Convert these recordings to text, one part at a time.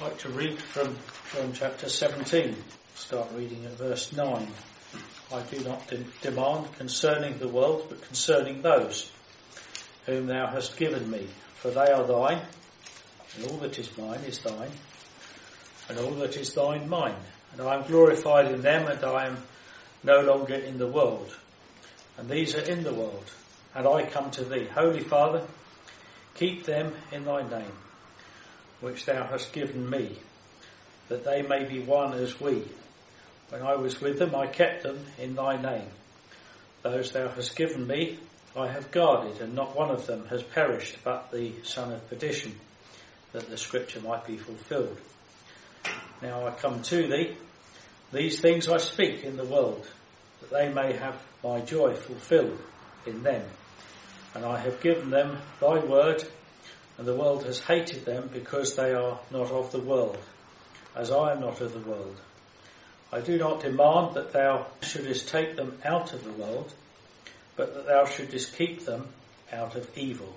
I'd like to read from John chapter 17. Start reading at verse 9. I do not de- demand concerning the world, but concerning those whom thou hast given me, for they are thine, and all that is mine is thine, and all that is thine mine. And I am glorified in them, and I am no longer in the world. And these are in the world, and I come to thee. Holy Father, keep them in thy name which thou hast given me, that they may be one as we. When I was with them, I kept them in thy name. Those thou hast given me, I have guarded, and not one of them has perished, but the son of perdition, that the scripture might be fulfilled. Now I come to thee. These things I speak in the world, that they may have my joy fulfilled in them. And I have given them thy word, and the world has hated them because they are not of the world, as I am not of the world. I do not demand that thou shouldest take them out of the world, but that thou shouldest keep them out of evil.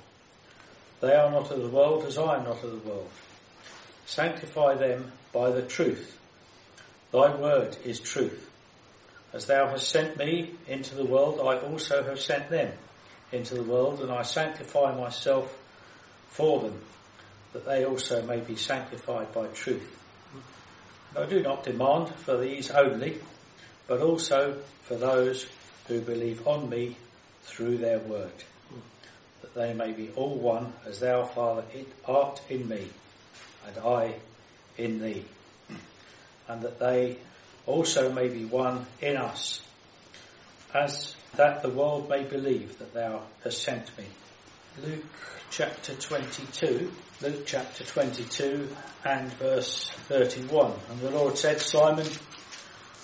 They are not of the world as I am not of the world. Sanctify them by the truth. Thy word is truth. As thou hast sent me into the world, I also have sent them into the world, and I sanctify myself for them, that they also may be sanctified by truth. I do not demand for these only, but also for those who believe on me through their word, that they may be all one as thou, Father, art in me, and I in thee, and that they also may be one in us, as that the world may believe that thou hast sent me. Luke chapter 22, Luke chapter 22 and verse 31. And the Lord said, Simon,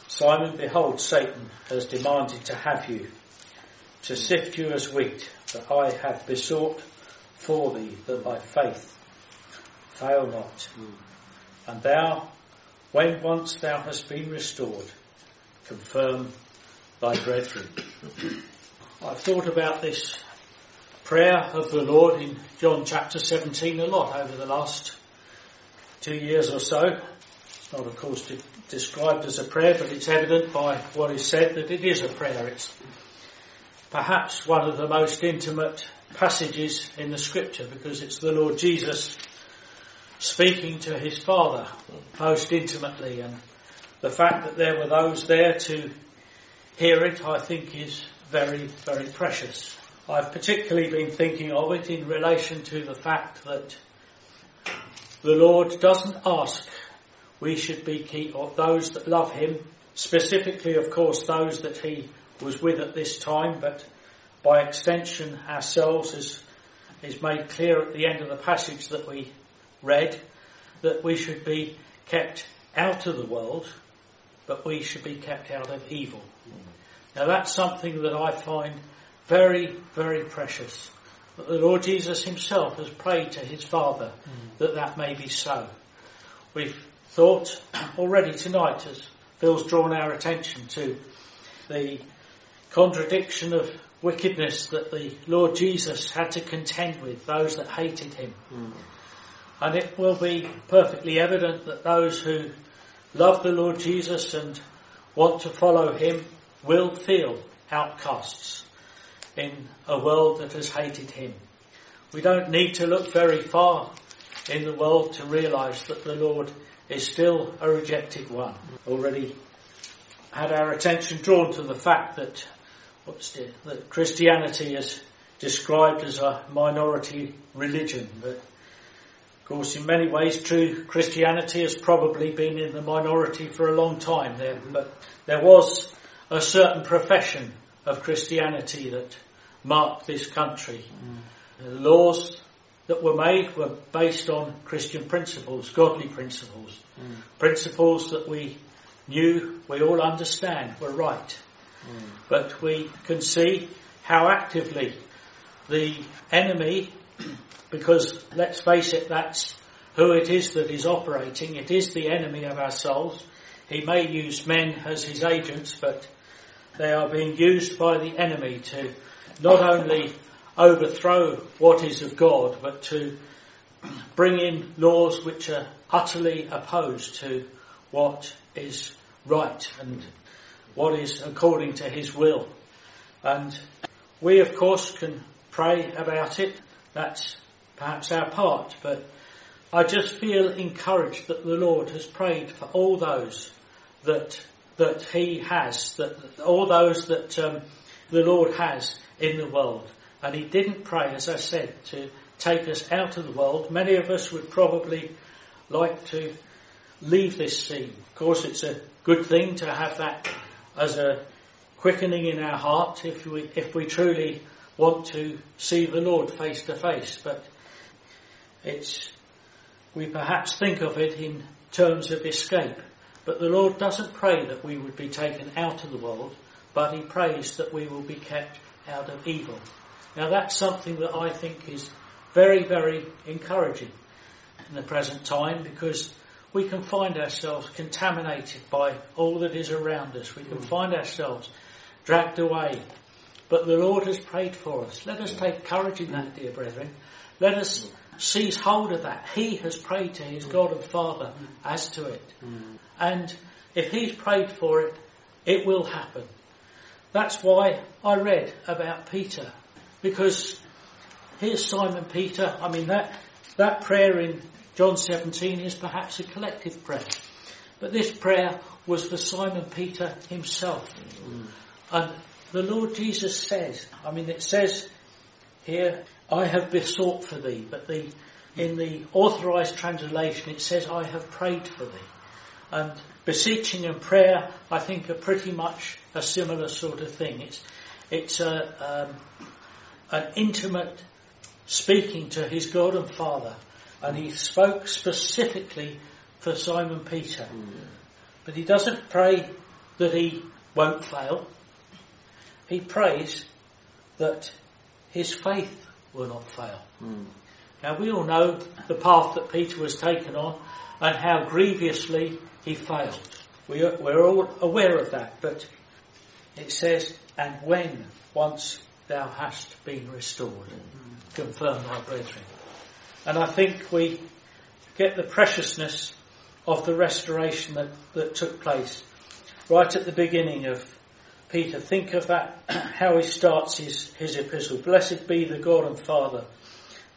Simon, behold, Satan has demanded to have you, to sift you as wheat, but I have besought for thee that thy faith fail not. And thou, when once thou hast been restored, confirm thy brethren. I've thought about this prayer of the Lord in John chapter 17 a lot over the last two years or so. It's not, of course, de- described as a prayer, but it's evident by what is said that it is a prayer. It's perhaps one of the most intimate passages in the scripture because it's the Lord Jesus speaking to his Father most intimately and the fact that there were those there to hear it, I think is very, very precious. I've particularly been thinking of it in relation to the fact that the Lord doesn't ask we should be keep or those that love Him, specifically, of course, those that He was with at this time, but by extension ourselves, as is made clear at the end of the passage that we read, that we should be kept out of the world, but we should be kept out of evil. Now that's something that I find very, very precious. The Lord Jesus himself has prayed to his Father mm. that that may be so. We've thought already tonight as Phil's drawn our attention to the contradiction of wickedness that the Lord Jesus had to contend with, those that hated him. Mm. And it will be perfectly evident that those who love the Lord Jesus and want to follow him will feel outcasts in a world that has hated him. We don't need to look very far in the world to realize that the Lord is still a rejected one. Already had our attention drawn to the fact that what's the, that Christianity is described as a minority religion, but of course in many ways true Christianity has probably been in the minority for a long time there, but there was a certain profession of Christianity that marked this country. Mm. The laws that were made were based on Christian principles, godly principles, mm. principles that we knew, we all understand were right. Mm. But we can see how actively the enemy, because let's face it, that's who it is that is operating. It is the enemy of our souls. He may use men as his agents, but they are being used by the enemy to not only overthrow what is of God, but to bring in laws which are utterly opposed to what is right and what is according to his will. And we of course can pray about it. That's perhaps our part, but I just feel encouraged that the Lord has prayed for all those that that He has, that all those that um, the Lord has in the world, and He didn't pray, as I said, to take us out of the world. Many of us would probably like to leave this scene. Of course, it's a good thing to have that as a quickening in our heart if we if we truly want to see the Lord face to face. But it's we perhaps think of it in terms of escape. But the Lord doesn't pray that we would be taken out of the world, but He prays that we will be kept out of evil. Now that's something that I think is very, very encouraging in the present time because we can find ourselves contaminated by all that is around us. We can mm. find ourselves dragged away. But the Lord has prayed for us. Let us hmm. take courage in that, hmm. dear brethren. Let us hmm. Seize hold of that. He has prayed to his God and Father as to it. And if he's prayed for it, it will happen. That's why I read about Peter. Because here's Simon Peter. I mean, that, that prayer in John 17 is perhaps a collective prayer. But this prayer was for Simon Peter himself. Mm. And the Lord Jesus says, I mean, it says here, I have besought for thee, but the, in the authorized translation it says, I have prayed for thee. And beseeching and prayer, I think, are pretty much a similar sort of thing. It's, it's a, um, an intimate speaking to his God and Father. And he spoke specifically for Simon Peter. Mm. But he doesn't pray that he won't fail. He prays that his faith will not fail. Mm. Now we all know the path that Peter was taken on and how grievously he failed. We are, we're all aware of that, but it says, and when once thou hast been restored, mm. confirm thy brethren. And I think we get the preciousness of the restoration that, that took place right at the beginning of Peter. Think of that, how he starts his, his epistle. Blessed be the God and Father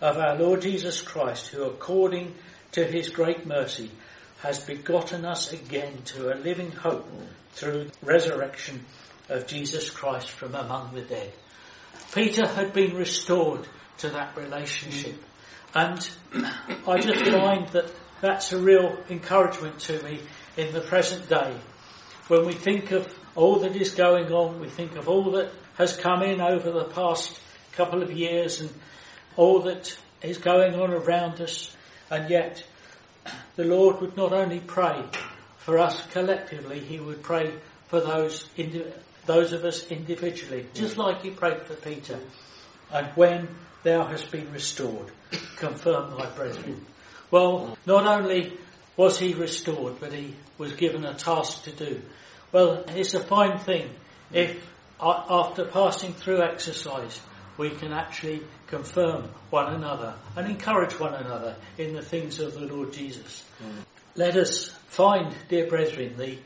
of our Lord Jesus Christ, who according to his great mercy has begotten us again to a living hope through the resurrection of Jesus Christ from among the dead. Peter had been restored to that relationship. Mm. And I just find that that's a real encouragement to me in the present day. When we think of all that is going on, we think of all that has come in over the past couple of years and all that is going on around us, and yet the Lord would not only pray for us collectively, He would pray for those those of us individually, just like He prayed for Peter. And when thou hast been restored, confirm thy brethren. Well, not only was he restored, but he was given a task to do. Well, it's a fine thing if after passing through exercise we can actually confirm one another and encourage one another in the things of the Lord Jesus. Mm. Let us find, dear brethren, the,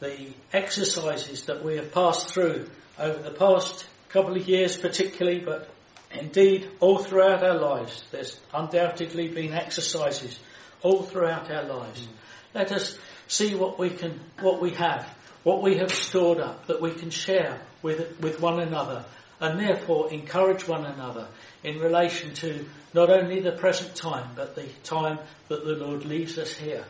the exercises that we have passed through over the past couple of years particularly, but indeed all throughout our lives. There's undoubtedly been exercises all throughout our lives. Mm. Let us see what we can, what we have what we have stored up that we can share with, with one another and therefore encourage one another in relation to not only the present time but the time that the Lord leaves us here.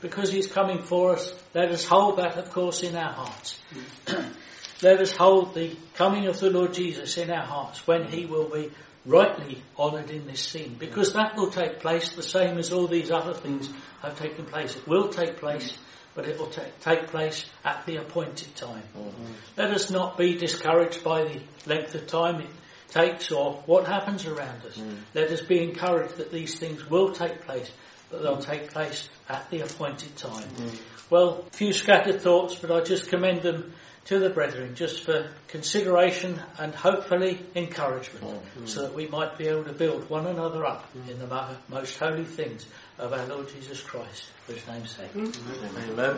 Because He's coming for us, let us hold that of course in our hearts. Mm. let us hold the coming of the Lord Jesus in our hearts when He will be rightly honoured in this scene. Because that will take place the same as all these other things have taken place. It will take place but it will take place at the appointed time. Mm-hmm. Let us not be discouraged by the length of time it takes or what happens around us. Mm. Let us be encouraged that these things will take place, but they'll take place at the appointed time. Mm. Well, a few scattered thoughts, but I just commend them to the brethren just for consideration and hopefully encouragement mm. so that we might be able to build one another up mm. in the most holy things of our Lord Jesus Christ for his name's sake. Mm. Amen.